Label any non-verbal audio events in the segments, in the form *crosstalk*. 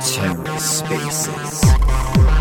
TerraSpaces. Hello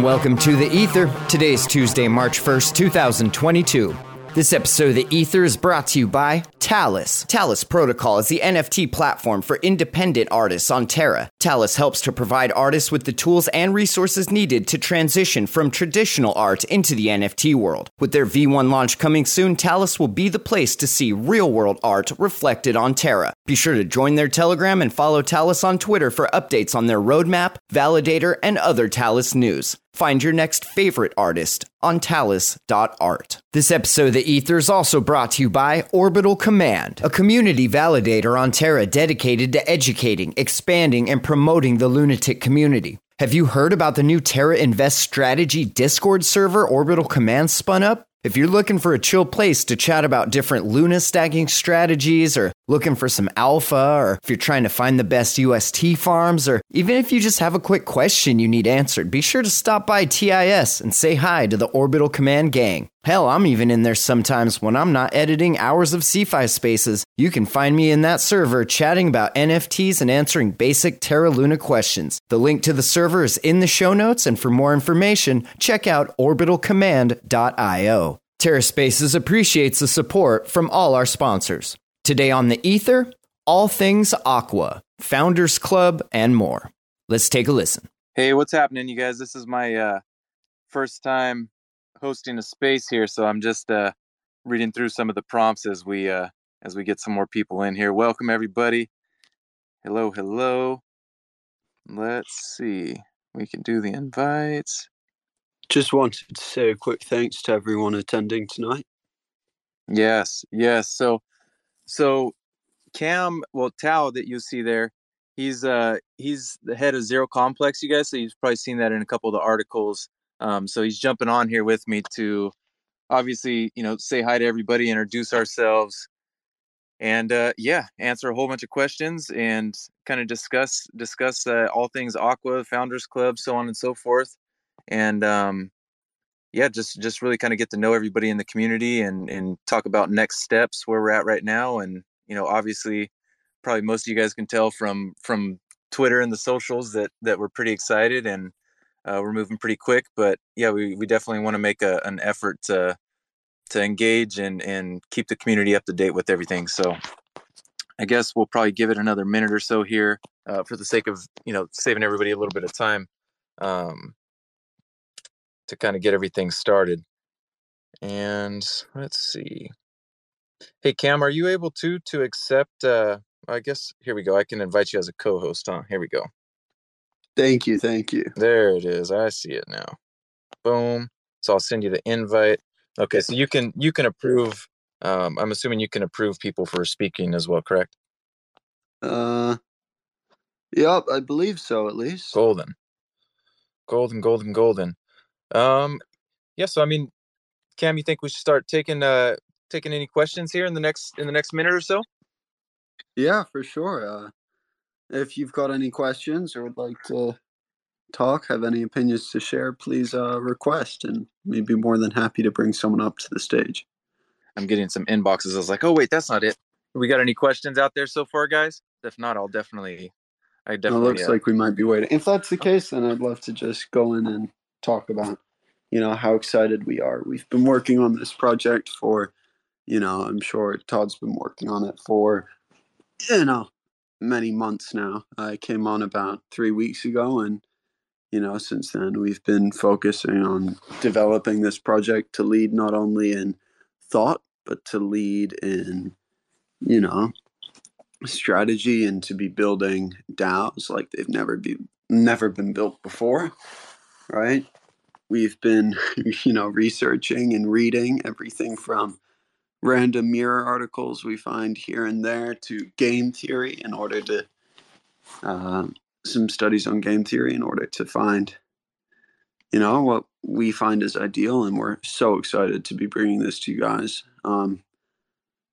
and welcome to The Ether. Today is Tuesday, March 1st, 2022. This episode of The Ether is brought to you by Talis. Talis Protocol is the NFT platform for independent artists on Terra. Talis helps to provide artists with the tools and resources needed to transition from traditional art into the NFT world. With their V1 launch coming soon, Talis will be the place to see real world art reflected on Terra. Be sure to join their Telegram and follow Talis on Twitter for updates on their roadmap, validator, and other Talis news. Find your next favorite artist on talis.art. This episode of The Ether is also brought to you by Orbital Command, a community validator on Terra dedicated to educating, expanding, and promoting the lunatic community. Have you heard about the new Terra Invest Strategy Discord server Orbital Command spun up? If you're looking for a chill place to chat about different Luna stacking strategies, or looking for some alpha, or if you're trying to find the best UST farms, or even if you just have a quick question you need answered, be sure to stop by TIS and say hi to the Orbital Command gang. Hell, I'm even in there sometimes when I'm not editing hours of CFI spaces. You can find me in that server chatting about NFTs and answering basic Terra Luna questions. The link to the server is in the show notes, and for more information, check out orbitalcommand.io. TerraSpaces appreciates the support from all our sponsors. Today on the Ether, all things Aqua, Founders Club, and more. Let's take a listen. Hey, what's happening, you guys? This is my uh, first time hosting a space here, so I'm just uh, reading through some of the prompts as we uh, as we get some more people in here. Welcome, everybody. Hello, hello. Let's see. We can do the invites. Just wanted to say a quick thanks to everyone attending tonight. Yes, yes. So, so Cam, well, Tau that you see there, he's uh he's the head of Zero Complex, you guys. So you've probably seen that in a couple of the articles. Um, so he's jumping on here with me to obviously, you know, say hi to everybody, introduce ourselves, and uh, yeah, answer a whole bunch of questions and kind of discuss discuss uh, all things Aqua Founders Club, so on and so forth and um, yeah, just just really kind of get to know everybody in the community and and talk about next steps where we're at right now. And you know, obviously, probably most of you guys can tell from from Twitter and the socials that that we're pretty excited and uh, we're moving pretty quick. But yeah, we we definitely want to make a, an effort to to engage and and keep the community up to date with everything. So I guess we'll probably give it another minute or so here uh, for the sake of you know saving everybody a little bit of time. Um, to kind of get everything started. And let's see. Hey Cam, are you able to to accept uh I guess here we go. I can invite you as a co-host, huh? Here we go. Thank you, thank you. There it is. I see it now. Boom. So I'll send you the invite. Okay, so you can you can approve um I'm assuming you can approve people for speaking as well, correct? Uh Yep, I believe so at least. Golden. Golden, golden, golden. Um, yeah. So I mean, Cam, you think we should start taking uh taking any questions here in the next in the next minute or so? Yeah, for sure. Uh, if you've got any questions or would like to talk, have any opinions to share, please uh, request, and we'd be more than happy to bring someone up to the stage. I'm getting some inboxes. I was like, oh wait, that's not it. We got any questions out there so far, guys? If not, I'll definitely. I definitely. It looks uh, like we might be waiting. If that's the case, then I'd love to just go in and talk about you know how excited we are. We've been working on this project for you know i'm sure todd's been working on it for you know many months now. Uh, I came on about three weeks ago and you know since then we've been focusing on developing this project to lead not only in thought but to lead in you know strategy and to be building DAOs like they've never be never been built before right? we've been, *laughs* you know, researching and reading everything from random mirror articles we find here and there to game theory in order to uh, some studies on game theory in order to find you know what we find is ideal and we're so excited to be bringing this to you guys. Um,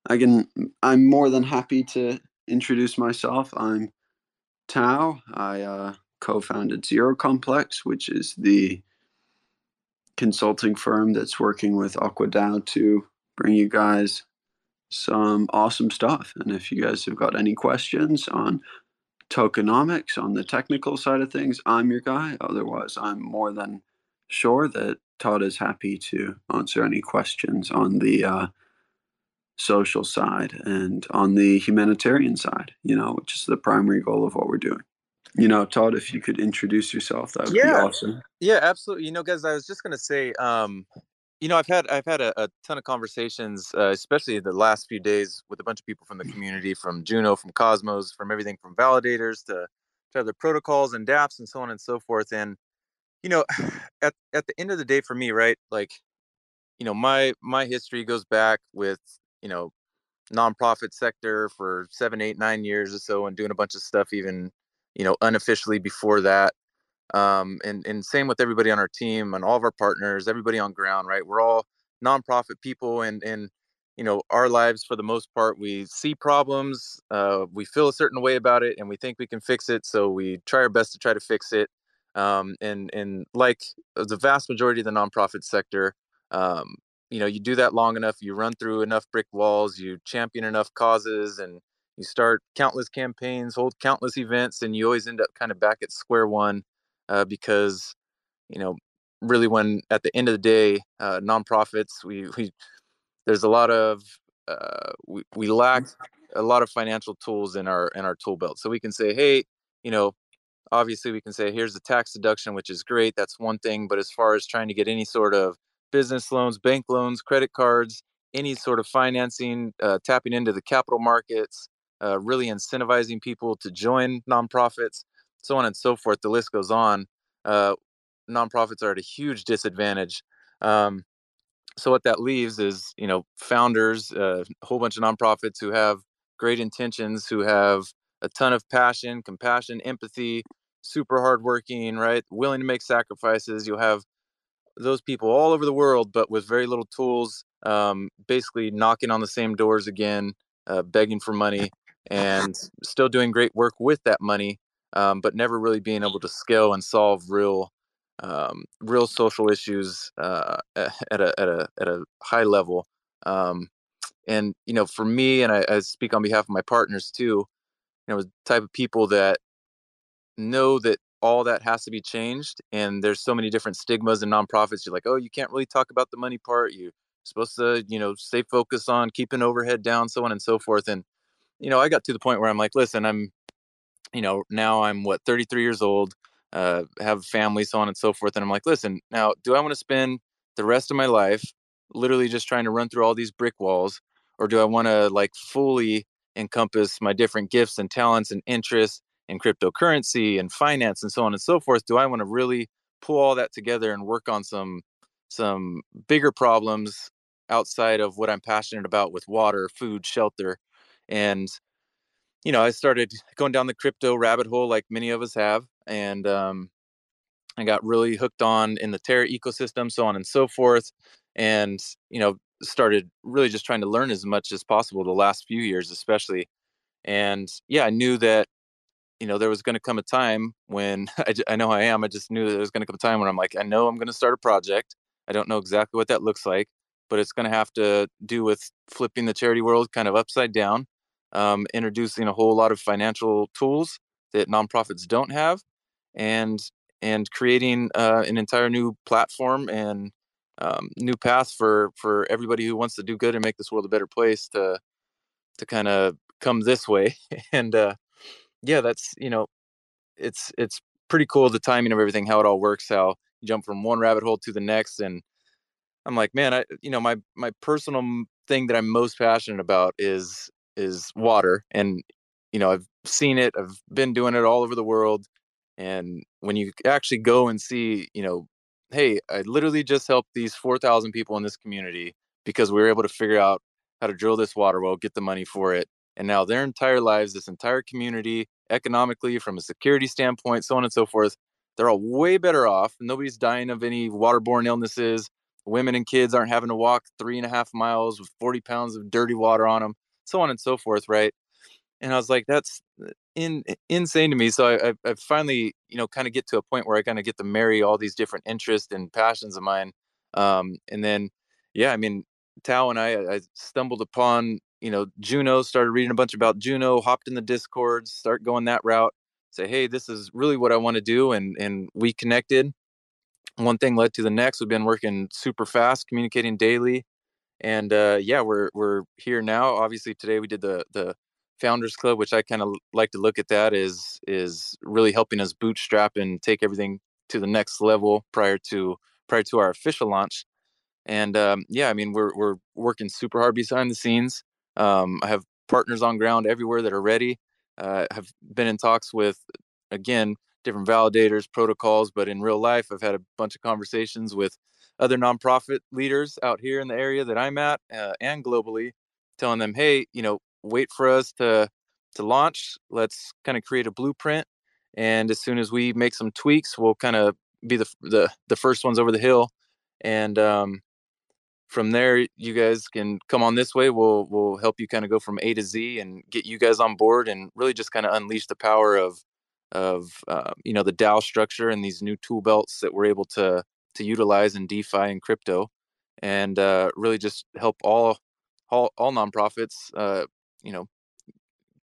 i can i'm more than happy to introduce myself. I'm Tau. I uh, co-founded zero complex which is the consulting firm that's working with AquaDAO to bring you guys some awesome stuff and if you guys have got any questions on tokenomics on the technical side of things i'm your guy otherwise i'm more than sure that Todd is happy to answer any questions on the uh, social side and on the humanitarian side, you know, which is the primary goal of what we're doing. You know, Todd, if you could introduce yourself, that would yeah. be awesome. Yeah, absolutely. You know, guys, I was just gonna say, um, you know, I've had I've had a, a ton of conversations, uh, especially the last few days, with a bunch of people from the community, from Juno, from Cosmos, from everything from validators to to other protocols and DApps and so on and so forth. And you know, *sighs* at at the end of the day, for me, right, like, you know, my my history goes back with you know, nonprofit sector for seven, eight, nine years or so, and doing a bunch of stuff even, you know, unofficially before that. Um, and and same with everybody on our team and all of our partners, everybody on ground, right? We're all nonprofit people, and and you know, our lives for the most part, we see problems, uh, we feel a certain way about it, and we think we can fix it, so we try our best to try to fix it um, and and like the vast majority of the nonprofit sector, um, you know, you do that long enough, you run through enough brick walls, you champion enough causes, and you start countless campaigns, hold countless events, and you always end up kind of back at square one uh, because you know really when at the end of the day uh, nonprofits we we there's a lot of uh, we, we lack a lot of financial tools in our in our tool belt. So we can say hey you know obviously we can say here's the tax deduction which is great that's one thing but as far as trying to get any sort of business loans bank loans credit cards any sort of financing uh, tapping into the capital markets uh, really incentivizing people to join nonprofits so on and so forth the list goes on uh, nonprofits are at a huge disadvantage um, so what that leaves is you know founders uh, a whole bunch of nonprofits who have great intentions who have a ton of passion compassion empathy super hardworking, right? Willing to make sacrifices. You'll have those people all over the world, but with very little tools, um, basically knocking on the same doors again, uh, begging for money, and still doing great work with that money, um, but never really being able to scale and solve real, um, real social issues uh, *laughs* at a at a at a high level. Um, and you know, for me, and I, I speak on behalf of my partners too. You know, the type of people that know that all that has to be changed and there's so many different stigmas in nonprofits you're like oh you can't really talk about the money part you're supposed to you know stay focused on keeping overhead down so on and so forth and you know i got to the point where i'm like listen i'm you know now i'm what 33 years old uh have family so on and so forth and i'm like listen now do i want to spend the rest of my life literally just trying to run through all these brick walls or do i want to like fully encompass my different gifts and talents and interests in cryptocurrency and finance and so on and so forth? Do i want to really pull all that together and work on some some bigger problems outside of what i'm passionate about with water food shelter and you know i started going down the crypto rabbit hole like many of us have and um, i got really hooked on in the terra ecosystem so on and so forth and you know started really just trying to learn as much as possible the last few years especially and yeah i knew that you know, there was going to come a time when *laughs* I, I know I am. I just knew there was going to come a time when I'm like, I know I'm going to start a project. I don't know exactly what that looks like, but it's going to have to do with flipping the charity world kind of upside down, um, introducing a whole lot of financial tools that nonprofits don't have, and and creating uh, an entire new platform and um, new path for for everybody who wants to do good and make this world a better place to to kind of come this way. *laughs* And uh, yeah, that's you know, it's it's pretty cool the timing of everything, how it all works, how you jump from one rabbit hole to the next, and I'm like, man, I you know my my personal thing that I'm most passionate about is is water, and you know I've seen it, I've been doing it all over the world, and when you actually go and see, you know, hey, I literally just helped these 4,000 people in this community because we were able to figure out how to drill this water well, get the money for it. And now their entire lives, this entire community, economically, from a security standpoint, so on and so forth, they're all way better off. Nobody's dying of any waterborne illnesses. Women and kids aren't having to walk three and a half miles with 40 pounds of dirty water on them, so on and so forth, right? And I was like, that's uh, in, insane to me. So I, I, I finally, you know, kind of get to a point where I kind of get to marry all these different interests and passions of mine. Um, and then, yeah, I mean, Tau and I, I stumbled upon, you know, Juno, started reading a bunch about Juno, hopped in the discords, start going that route, say, hey, this is really what I want to do. And, and we connected. One thing led to the next. We've been working super fast, communicating daily. And uh, yeah, we're we're here now. Obviously, today we did the the founders club which i kind of like to look at that is is really helping us bootstrap and take everything to the next level prior to prior to our official launch. And um, yeah i mean we're we're working super hard behind the scenes. Um, i have partners on ground everywhere that are ready. Uh, have been in talks with again different validators protocols but in real life i've had a bunch of conversations with other nonprofit leaders out here in the area that i'm at uh, and globally telling them hey you know wait for us to to launch. Let's kind of create a blueprint, and as soon as we make some tweaks, we'll kind of be the the the first ones over the hill, and um, from there you guys can come on this way. We'll we'll help you kind of go from A to Z and get you guys on board, and really just kind of unleash the power of of uh, you know the DAO structure and these new tool belts that we're able to to utilize in DeFi and crypto, and uh, really just help all all, all nonprofits uh, you know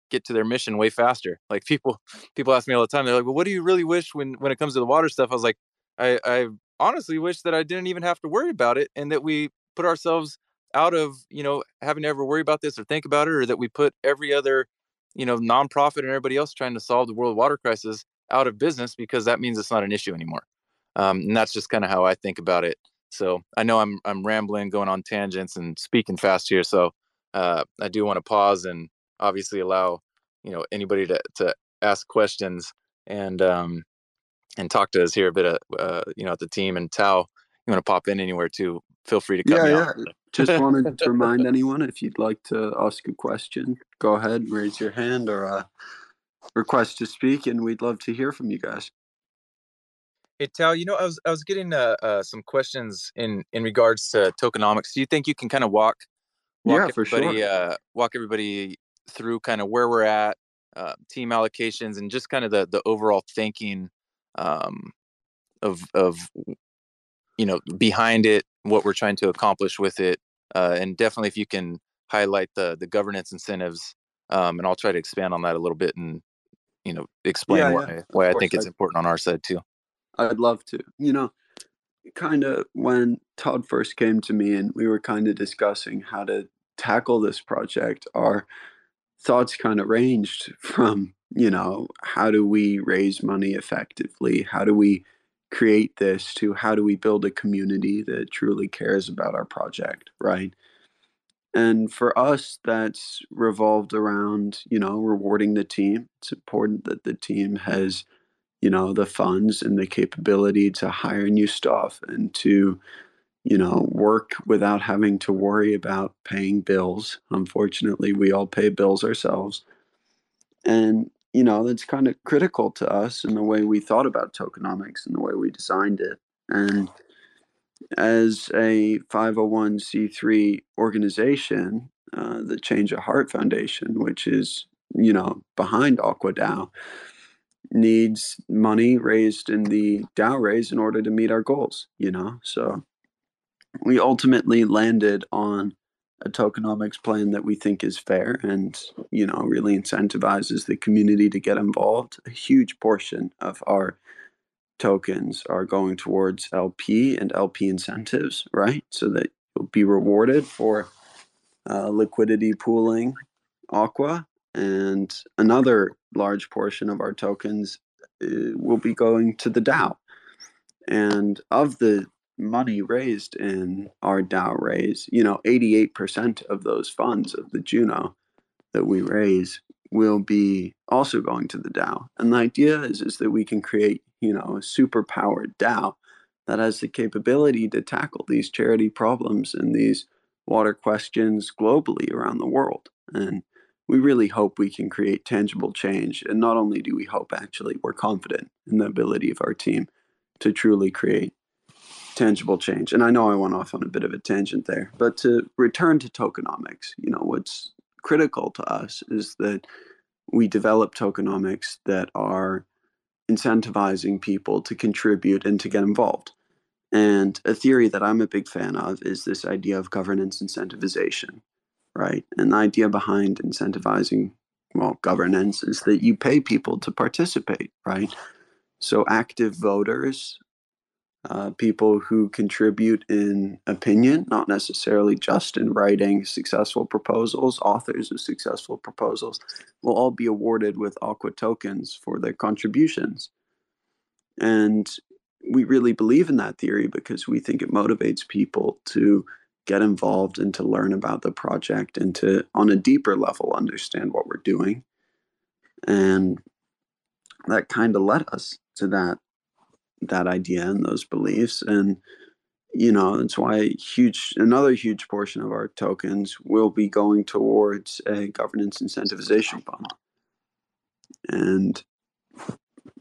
get to their mission way faster. Like people people ask me all the time they're like well what do you really wish when when it comes to the water stuff? I was like i i honestly wish that i didn't even have to worry about it and that we put ourselves out of you know having to ever worry about this or think about it or that we put every other you know nonprofit and everybody else trying to solve the world water crisis out of business because that means it's not an issue anymore um, and that's just kind of how i think about it so i know i'm i'm rambling going on tangents and speaking fast here so uh, I do want to pause and obviously allow you know anybody to to ask questions and um, and talk to us here a bit of uh, you know at the team and Tau. You want to pop in anywhere too? Feel free to cut yeah, yeah. Just wanted to remind anyone if you'd like to ask a question, go ahead, raise your hand or uh, request to speak, and we'd love to hear from you guys. Hey Tau, you know I was I was getting uh, uh, some questions in in regards to tokenomics. Do you think you can kind of walk walk yeah, for everybody sure. uh, walk everybody through kind of where we're at, uh, team allocations, and just kind of the the overall thinking um, of of you know behind it, what we're trying to accomplish with it, uh, and definitely if you can highlight the the governance incentives, um, and I'll try to expand on that a little bit and you know explain Yeah, why yeah. why I think it's important on our side too. I'd love to. You know, kind of when Todd first came to me and we were kind of discussing how to tackle this project, our thoughts kind of ranged *laughs* from, you know, how do we raise money effectively? How do we create this to how do we build a community that truly cares about our project, right? And for us, that's revolved around, you know, rewarding the team. It's important that the team has, you know, the funds and the capability to hire new staff and to, you know, work without having to worry about paying bills. Unfortunately, we all pay bills ourselves. And, you know, that's kind of critical to us in the way we thought about tokenomics and the way we designed it. And as a 501c3 organization, uh, the Change of Heart Foundation, which is, you know, behind AquaDAO, needs money raised in the DAO raise in order to meet our goals, you know? So we ultimately landed on a tokenomics plan that we think is fair and, you know, really incentivizes the community to get involved. A huge portion of our tokens are going towards LP and LP incentives, right? So that you'll be rewarded for uh, liquidity pooling Aqua, and another large portion of our tokens uh, will be going to the DAO. And of the money raised in our DAO raise, you know, 88% of those funds of the Juno that we raise will be also going to the DAO. And the idea is, is that we can create, you know, a super powered DAO that has the capability to tackle these charity problems and these water questions globally around the world. And we really hope we can create tangible change. And not only do we hope, actually, we're confident in the ability of our team to truly create tangible change. And I know I went off on a bit of a tangent there, but to return to tokenomics, you know, what's critical to us is that we develop tokenomics that are incentivizing people to contribute and to get involved. And a theory that I'm a big fan of is this idea of governance incentivization, right? And the idea behind incentivizing, well, governance is that you pay people to participate, right? So active voters uh, people who contribute in opinion, not necessarily just in writing successful proposals, authors of successful proposals, will all be awarded with Aqua tokens for their contributions. And we really believe in that theory because we think it motivates people to get involved and to learn about the project and to, on a deeper level, understand what we're doing. And that kind of led us to that that idea and those beliefs and you know that's why huge another huge portion of our tokens will be going towards a governance incentivization fund and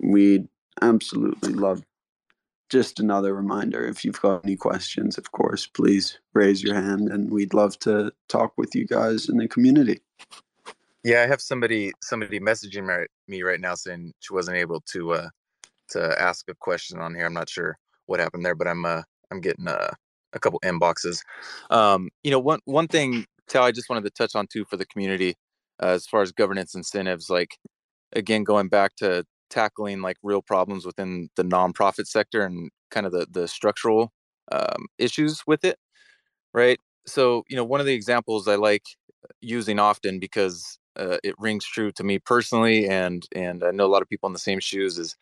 we absolutely love just another reminder if you've got any questions of course please raise your hand and we'd love to talk with you guys in the community yeah i have somebody somebody messaging me right now saying she wasn't able to uh to ask a question on here. I'm not sure what happened there, but I'm uh, I'm getting uh, a couple inboxes. Um, you know, one one thing, Tau, I just wanted to touch on too for the community uh, as far as governance incentives. Like again, going back to tackling like real problems within the nonprofit sector and kind of the the structural um, issues with it, right? So you know, one of the examples I like using often because uh, it rings true to me personally, and and I know a lot of people in the same shoes is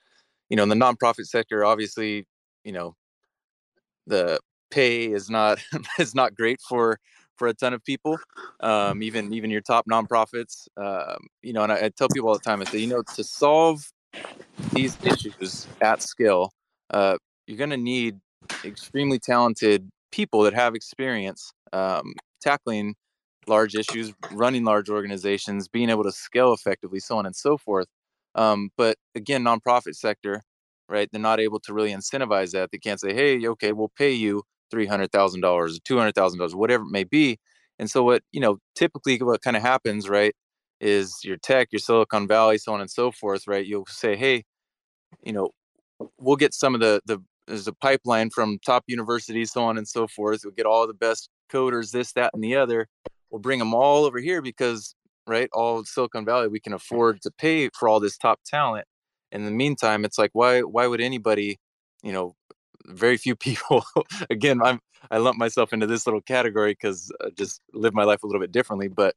you know in the nonprofit sector obviously you know the pay is not *laughs* is not great for for a ton of people um, even even your top nonprofits um, you know and I, I, tell people all the time i say you know to solve these issues at scale uh, you're going to need extremely talented people that have experience um, tackling large issues running large organizations being able to scale effectively so on and so forth um, but again, nonprofit sector, right? They're not able to really incentivize that. They can't say, "Hey, okay, we'll pay you three hundred thousand dollars, two hundred thousand dollars, whatever it may be." And so, what you know, typically, what kind of happens, right, is your tech, your Silicon Valley, so on and so forth, right? You'll say, "Hey, you know, we'll get some of the the there's a pipeline from top universities, so on and so forth. We'll get all the best coders, this, that, and the other. We'll bring them all over here because right? All Silicon Valley, we can afford to pay for all this top talent. In the meantime, it's like why why would anybody, you know, very few *laughs* people. again, I'm I lump myself into this little category because I uh, just live my life a little bit differently. But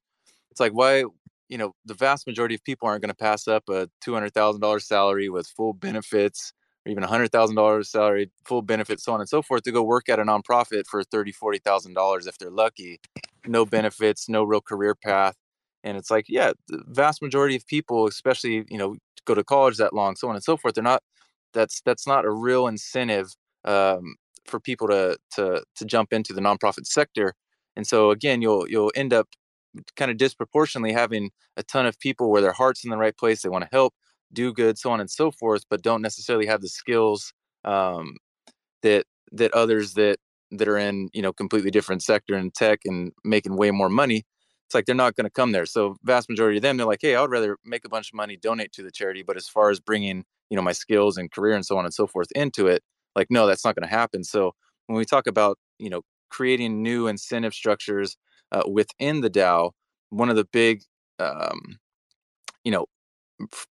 it's like why you know the vast majority of people aren't going to pass up a two hundred thousand dollars salary with full benefits or even a hundred thousand dollars salary, full benefits, so on and so forth, to go work at a nonprofit for thirty, forty thousand dollars if they're lucky. No benefits, no real career path, and it's like yeah the vast majority of people especially you know go to college that long so on and so forth they're not that's that's not a real incentive um, for people to to to jump into the nonprofit sector and so again you'll you'll end up kind of disproportionately having a ton of people where their heart's in the right place they want to help do good so on and so forth but don't necessarily have the skills um, that that others that that are in you know completely different sector and tech and making way more money it's like they're not going to come there. So vast majority of them, they're like, hey, I would rather make a bunch of money, donate to the charity. But as far as bringing, you know, my skills and career and so on and so forth into it, like, no, that's not going to happen. So when we talk about, you know, creating new incentive structures uh, within the DAO, one of the big, um, you know,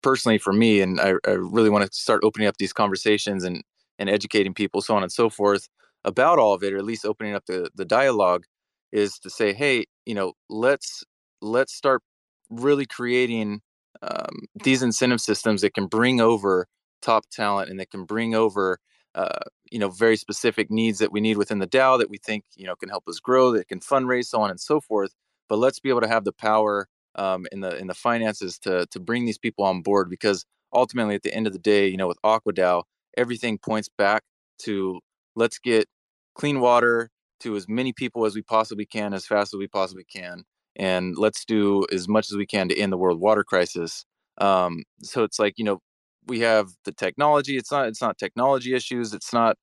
personally for me, and I, I really want to start opening up these conversations and and educating people, so on and so forth, about all of it, or at least opening up the the dialogue, is to say, hey, you know, let's let's start really creating um, these incentive systems that can bring over top talent and that can bring over uh, you know very specific needs that we need within the DAO that we think you know can help us grow, that can fundraise, so on and so forth. But let's be able to have the power um, in the in the finances to to bring these people on board because ultimately at the end of the day, you know, with AquaDAO, everything points back to let's get clean water to as many people as we possibly can as fast as we possibly can and let's do as much as we can to end the world water crisis um, so it's like you know we have the technology it's not it's not technology issues it's not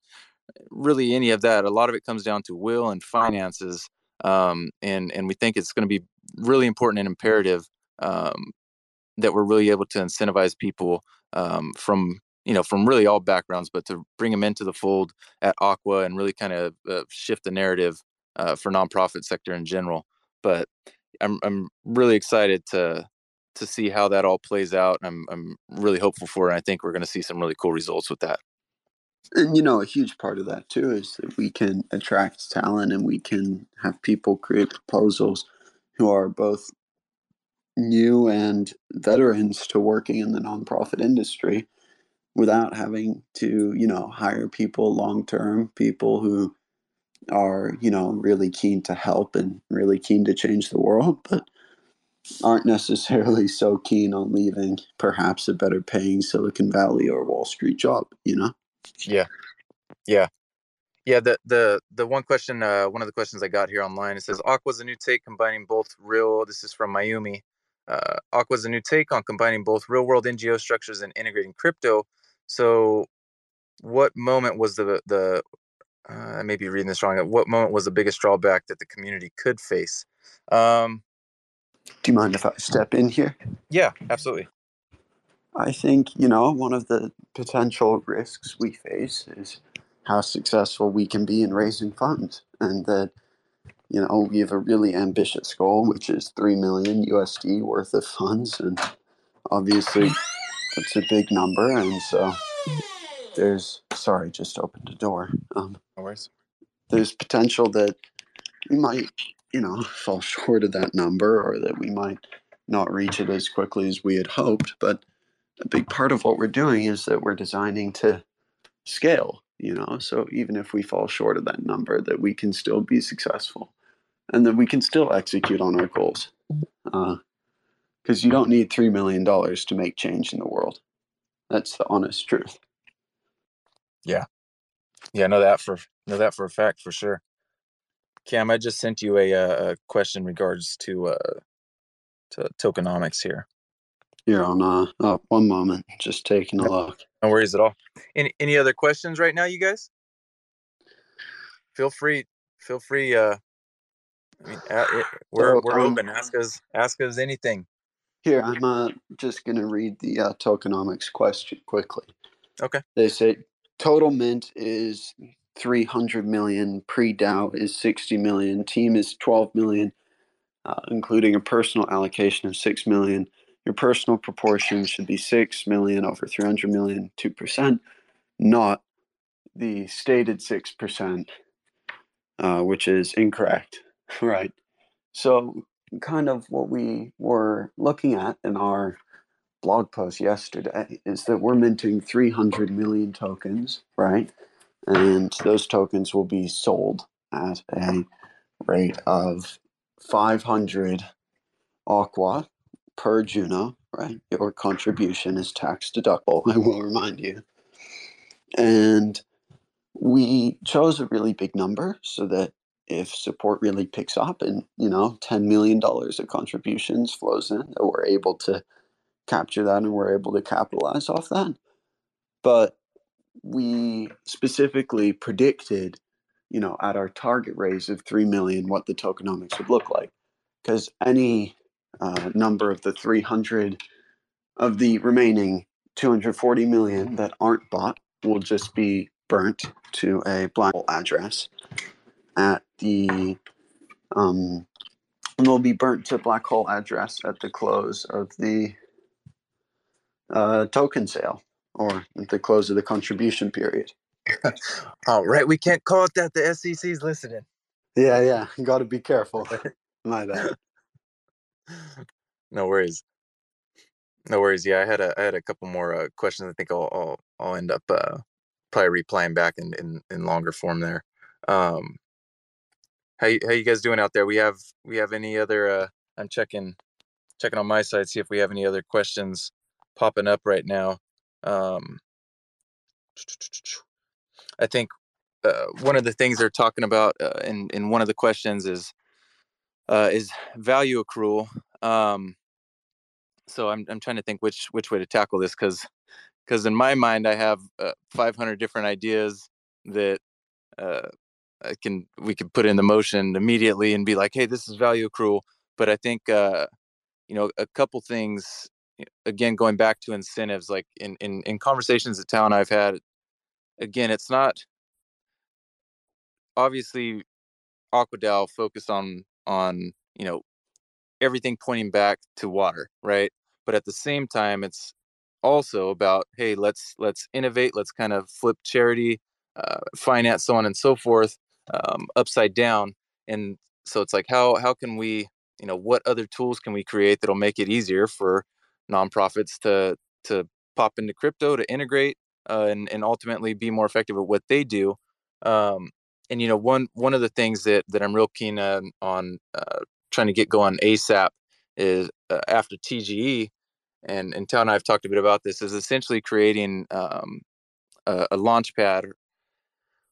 really any of that a lot of it comes down to will and finances um, and and we think it's going to be really important and imperative um, that we're really able to incentivize people um, from you know from really all backgrounds but to bring them into the fold at aqua and really kind of uh, shift the narrative uh, for nonprofit sector in general. But i'm i'm really excited to to see how that all plays out i'm i'm really hopeful for it i think we're going to see some really cool results with that. And you know a huge part of that too is that we can attract talent and we can have people create proposals who are both new and veterans to working in the nonprofit industry without having to, you know, hire people long term, people who are, you know, really keen to help and really keen to change the world, but aren't necessarily so keen on leaving perhaps a better paying Silicon Valley or Wall Street job, you know? Yeah. Yeah. Yeah, the the the one question, uh, one of the questions I got here online, it says Aqua's a new take combining both real. This is from Miami. Uh, Aqua's a new take on combining both real world NGO structures and integrating crypto so, what moment was the the uh, I may be reading this wrong. At what moment was the biggest drawback that the community could face? Um, Do you mind if I step in here? Yeah, absolutely. I think you know one of the potential risks we face is how successful we can be in raising funds, and that you know we have a really ambitious goal, which is three million USD worth of funds, and obviously it's a big number, and so there's sorry, just opened a door. Um, no worries. There's potential that we might, you know, *laughs* fall short of that number, or that we might not reach it as quickly as we had hoped. But a big part of what we're doing is that we're designing to scale. You know, so even if we fall short of that number, that we can still be successful, and that we can still execute on our goals. Uh, because you don't need $3 million to make change in the world. That's the honest truth. Yeah. Yeah, know that for know that for a fact for sure. Cam, I just sent you a, uh, a question in regards to uh to tokenomics here. Here on uh oh, one moment, just taking a look. No worries at all. Any any other questions right now, you guys? Feel free, feel free. Uh, I mean, uh, it, we're we're um, open. Ask us ask us anything. Here, I'm uh, just going to read the uh, tokenomics question quickly. Okay. They say total mint is 300 million, pre DAO is 60 million, team is 12 million, uh, including a personal allocation of 6 million. Your personal proportion should be 6 million over 300 million, 2%, not the stated 6%, uh, which is incorrect, *laughs* right? So kind of what we were looking at in our blog post yesterday is that we're minting 300 million tokens, right? And those tokens will be sold at a rate of 500 aqua per Juno, right? Your contribution is tax deductible, *laughs* I will remind you. And we chose a really big number so that if support really picks up and you know 10 million dollars of contributions flows in that we're able to capture that and we're able to capitalize off that but we specifically predicted you know at our target raise of 3 million what the tokenomics would look like. Because any uh, number of the 300 of the remaining 240 million that aren't bought will just be burnt to a black hole address at the um, will be burnt to black hole address at the close of the uh, token sale or at the close of the contribution period. *laughs* All right, we can't call it that. The SEC's listening. Yeah, yeah, got to be careful. *laughs* *laughs* My bad. No worries. No worries. Yeah, I had a I had a couple more uh, questions. I think I'll I'll, I'll end up uh, probably replying back in, in in longer form there. Um, how you, how you guys doing out there? We have we have any other? Uh, I'm checking checking on my side see if we have any other questions popping up right now. Um, I think uh, one of the things they're talking about uh, in in one of the questions is uh, is value accrual. Um, so I'm I'm trying to think which which way to tackle this because because in my mind I have uh, 500 different ideas that uh, I can we could put in the motion immediately and be like, hey, this is value accrual. But I think uh, you know a couple things. Again, going back to incentives, like in in, in conversations at town I've had, again, it's not obviously AquaDAO focused on on you know everything pointing back to water, right? But at the same time, it's also about hey, let's let's innovate, let's kind of flip charity, uh, finance, so on and so forth, um, upside down. And so it's like how how can we you know what other tools can we create that'll make it easier for nonprofits to to pop into crypto to integrate uh, and and ultimately be more effective at what they do. Um, and you know one one of the things that that I'm real keen on, on uh, trying to get going ASAP is uh, after TGE, and and Tau and I have talked a bit about this is essentially creating um, a, a launch pad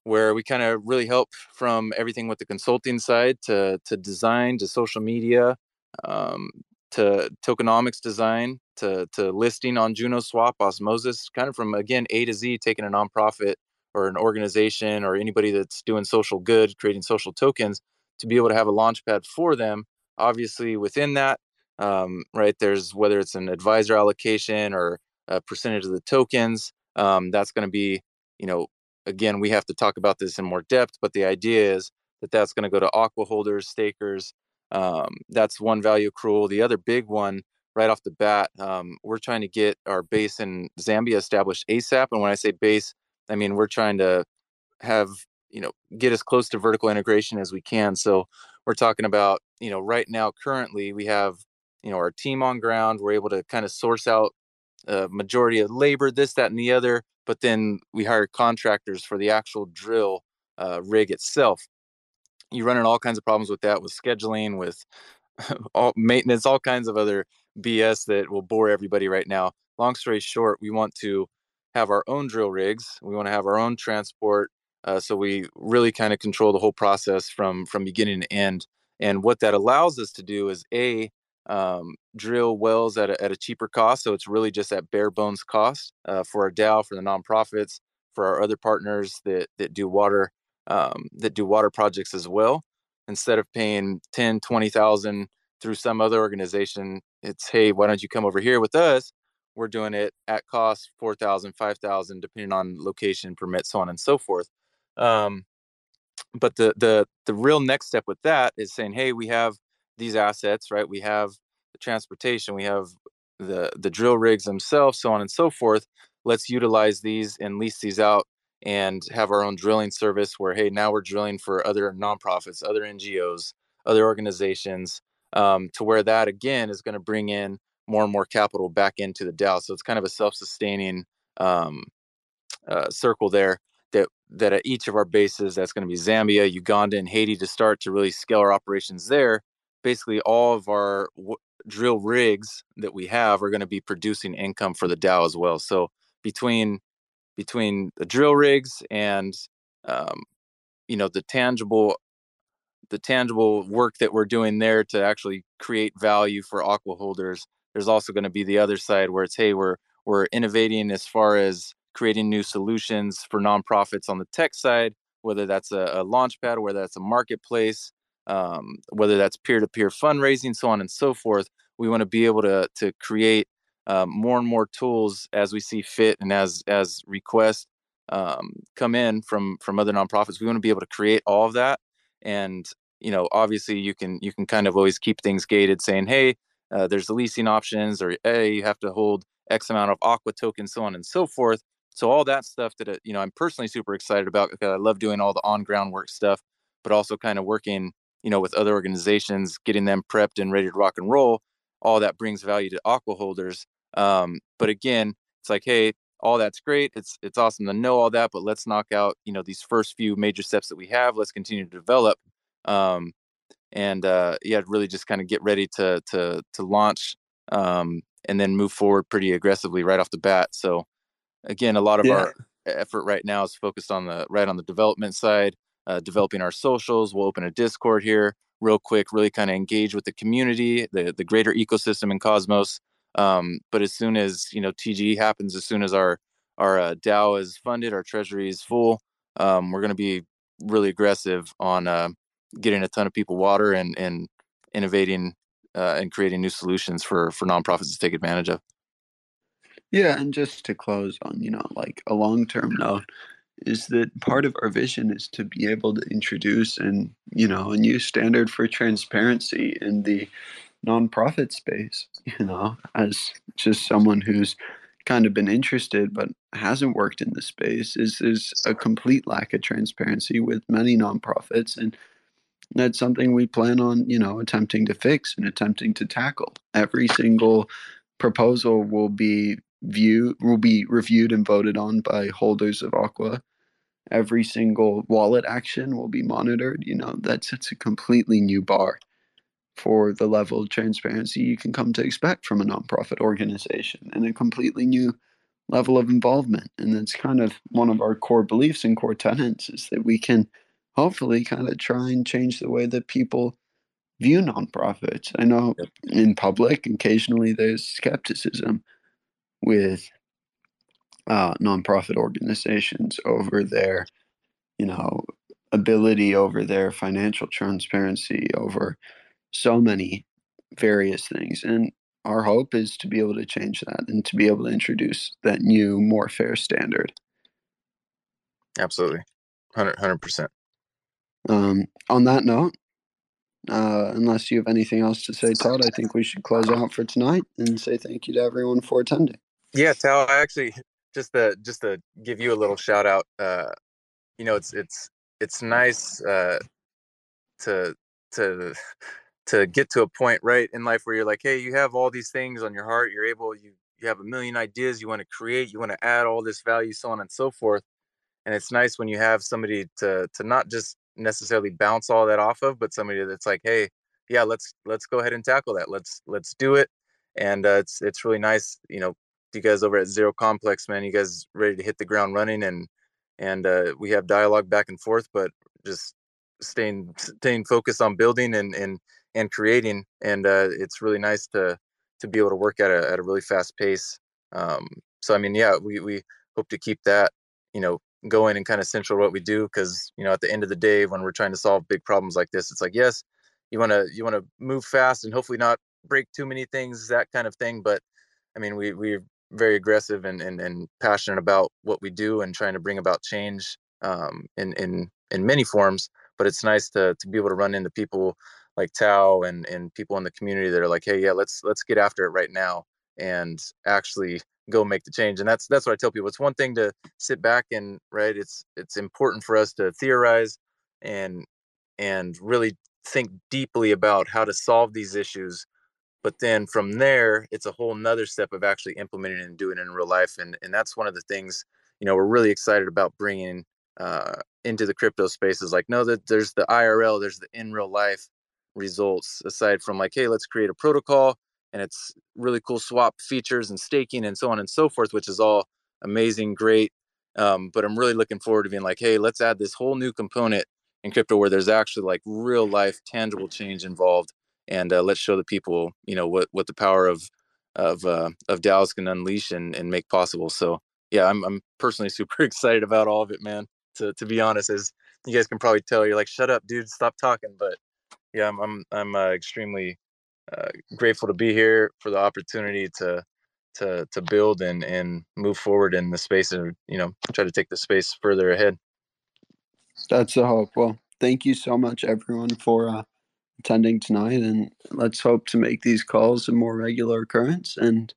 where we kind of really help from everything with the consulting side to to design to social media um, to tokenomics design to to listing on Juno Swap Osmosis, kind of from again A to Z, taking a nonprofit or an organization or anybody that's doing social good, creating social tokens, to be able to have a launch pad for them. Obviously, within that, um, right, there's whether it's an advisor allocation or a percentage of the tokens. Um, that's going to be, you know, again, we have to talk about this in more depth, but the idea is that that's going to go to aqua holders, stakers. Um, that's one value accrual. The other big one, right off the bat, um, we're trying to get our base in Zambia established ASAP. And when I say base, I mean, we're trying to have, you know, get as close to vertical integration as we can. So we're talking about, you know, right now, currently, we have, you know, our team on ground. We're able to kind of source out a majority of labor, this, that, and the other. But then we hire contractors for the actual drill uh, rig itself. You run into all kinds of problems with that, with scheduling, with *laughs* all maintenance, all kinds of other BS that will bore everybody right now. Long story short, we want to have our own drill rigs. We want to have our own transport. Uh, so we really kind of control the whole process from from beginning to end. And what that allows us to do is a um, drill wells at a, at a cheaper cost. So it's really just at bare bones cost uh, for our DAO, for the nonprofits, for our other partners that that do water um, that do water projects as well. Instead of paying 10, 20,000 through some other organization, it's hey, why don't you come over here with us? we're doing it at cost 4000 5000 depending on location permit so on and so forth um, but the the the real next step with that is saying hey we have these assets right we have the transportation we have the the drill rigs themselves so on and so forth let's utilize these and lease these out and have our own drilling service where hey now we're drilling for other nonprofits other ngos other organizations um, to where that again is going to bring in more and more capital back into the DAO. So it's kind of a self-sustaining um, uh, circle there. That that at each of our bases, that's going to be Zambia, Uganda, and Haiti to start to really scale our operations there. Basically, all of our w- drill rigs that we have are going to be producing income for the DAO as well. So between between the drill rigs and um, you know the tangible the tangible work that we're doing there to actually create value for aqua holders. There's also going to be the other side where it's hey we're we're innovating as far as creating new solutions for nonprofits on the tech side whether that's a, a launch pad whether that's a marketplace um, whether that's peer-to-peer fundraising so on and so forth. We want to be able to to create um, more and more tools as we see fit and as as requests um, come in from from other nonprofits we want to be able to create all of that and you know obviously you can you can kind of always keep things gated saying hey uh, there's the leasing options, or a you have to hold X amount of Aqua tokens, so on and so forth. So all that stuff that uh, you know I'm personally super excited about because I love doing all the on ground work stuff, but also kind of working you know with other organizations, getting them prepped and ready to rock and roll. All that brings value to Aqua holders. Um, but again, it's like, hey, all that's great. It's it's awesome to know all that, but let's knock out you know these first few major steps that we have. Let's continue to develop. Um, and uh, yeah, really just kind of get ready to to to launch um, and then move forward pretty aggressively right off the bat. So again, a lot of yeah. our effort right now is focused on the right on the development side, uh, developing our socials. We'll open a Discord here real quick, really kind of engage with the community, the the greater ecosystem in Cosmos. Um, but as soon as you know TG happens, as soon as our our uh, DAO is funded, our treasury is full, um, we're going to be really aggressive on uh, getting a ton of people water and and innovating uh, and creating new solutions for for nonprofits to take advantage of. Yeah, and just to close on, you know, like a long term note, is that part of our vision is to be able to introduce and, you know, a new standard for transparency in the nonprofit space, you know, as just someone who's kind of been interested but hasn't worked in the space is is a complete lack of transparency with many nonprofits and that's something we plan on you know attempting to fix and attempting to tackle. Every single proposal will be view will be reviewed and voted on by holders of aqua. Every single wallet action will be monitored you know that's sets a completely new bar for the level of transparency you can come to expect from a nonprofit organization and a completely new level of involvement. And that's kind of one of our core beliefs and core tenets is that we can hopefully kind of try and change the way that people view nonprofits. I know in public occasionally there's skepticism with uh, nonprofit organizations over their, you know, ability, over their financial transparency, over so many various things. And our hope is to be able to change that and to be able to introduce that new, more fair standard. Absolutely. 100 percent. Um, on that note, uh, unless you have anything else to say, Todd, I think we should close out for tonight and say thank you to everyone for attending. Yeah, Tal, I actually *laughs* just to just to give you a little shout out. Uh, you know, it's it's it's nice uh, to to *laughs* to get to a point right in life where you're like, hey, you have all these things on your heart. You're able you you have a million ideas you want to create. You want to add all this value, so on and so forth. And it's nice when you have somebody to to not just necessarily bounce all that off of, but somebody that's like, hey, yeah, let's let's go ahead and tackle that. Let's let's do it. And uh, it's it's really nice, you know, you guys over at Zero Complex, man. You guys ready to hit the ground running, and and uh, we have dialogue back and forth, but just staying staying focused on building and and and creating. And uh, it's really nice to to be able to work at a at a really fast pace. Um, so I mean, yeah, we we hope to keep that you know going and kind of central what we do because you know at the end of the day when we're trying to solve big problems like this it's like yes you want to you want to move fast and hopefully not break too many things that kind of thing but i mean we we're very aggressive and, and, and passionate about what we do and trying to bring about change um, in, in, in many forms. But it's nice to, to be able to run into people like Tau and, and people in the community that are like, Hey, yeah, let's, let's get after it right now and actually go make the change. And that's, that's what I tell people. It's one thing to sit back and right. It's, it's important for us to theorize and, and really think deeply about how to solve these issues but then from there it's a whole nother step of actually implementing and doing it in real life and and that's one of the things you know we're really excited about bringing uh, into the crypto spaces like no that there's the irl there's the in real life results aside from like hey let's create a protocol and it's really cool swap features and staking and so on and so forth which is all amazing great um, but i'm really looking forward to being like hey let's add this whole new component in crypto where there's actually like real life tangible change involved and uh, let's show the people you know what what the power of of uh, of DAOs can unleash and, and make possible. So yeah, I'm I'm personally *laughs* super excited about all of it, man. To to be honest, as you guys can probably tell, you're like, shut up, dude, stop talking. But yeah, I'm I'm I'm uh, extremely uh, grateful to be here for the opportunity to to to build and and move forward in the space and you know try to take the space further ahead. That's the hope. Well, thank you so much, everyone, for uh, attending tonight, and let's hope to make these calls a more regular occurrence. And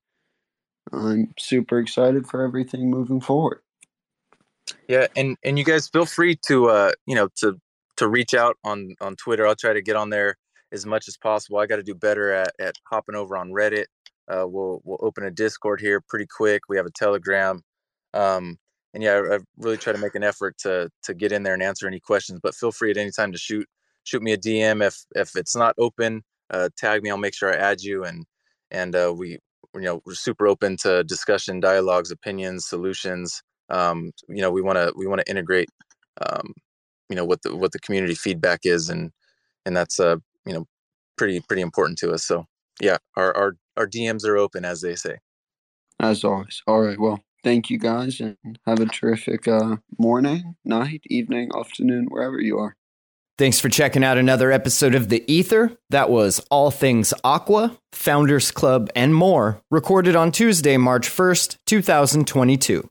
I'm super excited for everything moving forward. Yeah, and and you guys feel free to uh you know to to reach out on on Twitter. I'll try to get on there as much as possible. I got to do better at at hopping over on Reddit. Uh, we'll we'll open a Discord here pretty quick. We have a Telegram. Um, and yeah, I, I really try to make an effort to to get in there and answer any questions. But feel free at any time to shoot shoot me a DM if if it's not open. Uh, tag me. I'll make sure I add you, and and uh, we you know we're super open to discussion, dialogues, opinions, solutions. Um, you know, we want to we want to integrate, um, you know, what the what the community feedback is, and and that's uh, you know, pretty pretty important to us. So yeah, our our our DMs are open, as they say. As always. All right. Well, thank you guys, and have a terrific uh, morning, night, evening, afternoon, wherever you are. Thanks for checking out another episode of The Ether. That was All Things Aqua, Founders Club, and more, recorded on Tuesday, March 1st, 2022.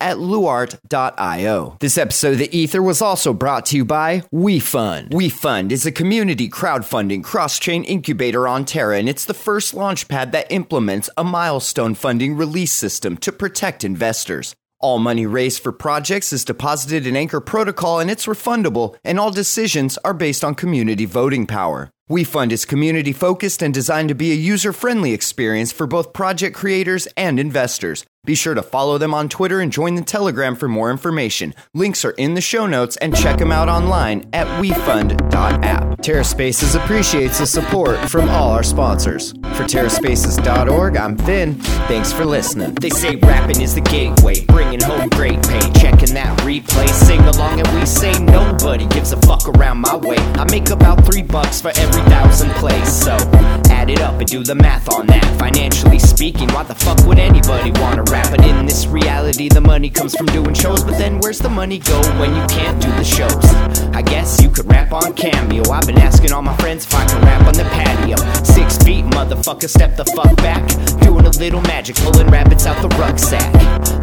at luart.io. This episode of The Ether was also brought to you by WeFund. WeFund is a community crowdfunding cross-chain incubator on Terra, and it's the first launchpad that implements a milestone funding release system to protect investors. All money raised for projects is deposited in Anchor Protocol and it's refundable, and all decisions are based on community voting power. WeFund is community focused and designed to be a user friendly experience for both project creators and investors. Be sure to follow them on Twitter and join the Telegram for more information. Links are in the show notes and check them out online at wefund.app. TerraSpaces appreciates the support from all our sponsors. For TerraSpaces.org, I'm Finn. Thanks for listening. They say rapping is the gateway, bringing home great pay. Checking that replay, sing along, and we say nobody gives a fuck around my way. I make about three bucks for every thousand plays, so add it up and do the math on that. Financially speaking, why the fuck would anybody wanna rap? But in this reality, the money comes from doing shows. But then where's the money go when you can't do the shows? I guess you could rap on Cameo. I've been asking all my friends if I can rap on the patio. Six feet, motherfucker, step the fuck back. Doing a little magic, pulling rabbits out the rucksack.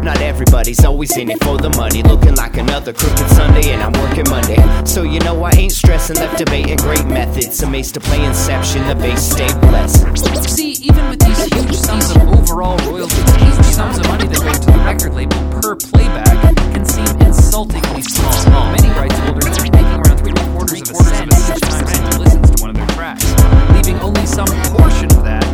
Not everybody's always in it for the money. Looking like another crooked Sunday, and I'm working Monday. So you know I ain't stressing, left debating great methods. Amazed to play Inception, the bass stay blessed. See, even with these huge sums of overall royalties, these sums of money that go to the record label per playback can seem insultingly small. Many rights holders are making around three quarters of a cent each time someone listens to one of their tracks, leaving only some portion of that